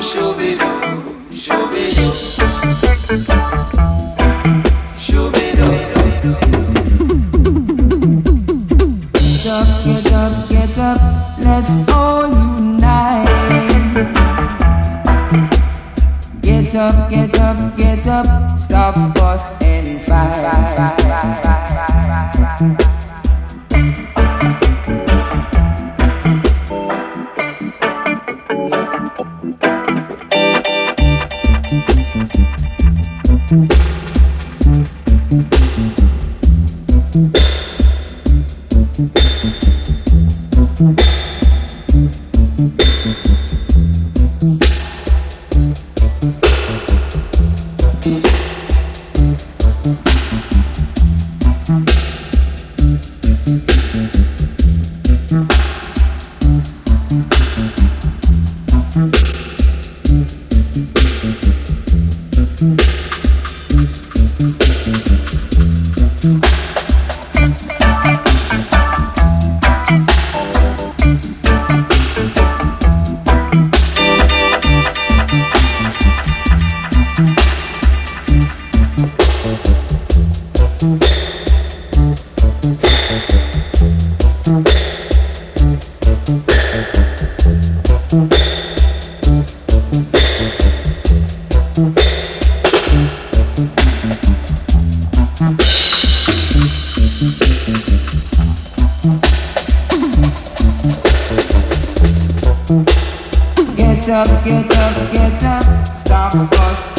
shoo shoo to us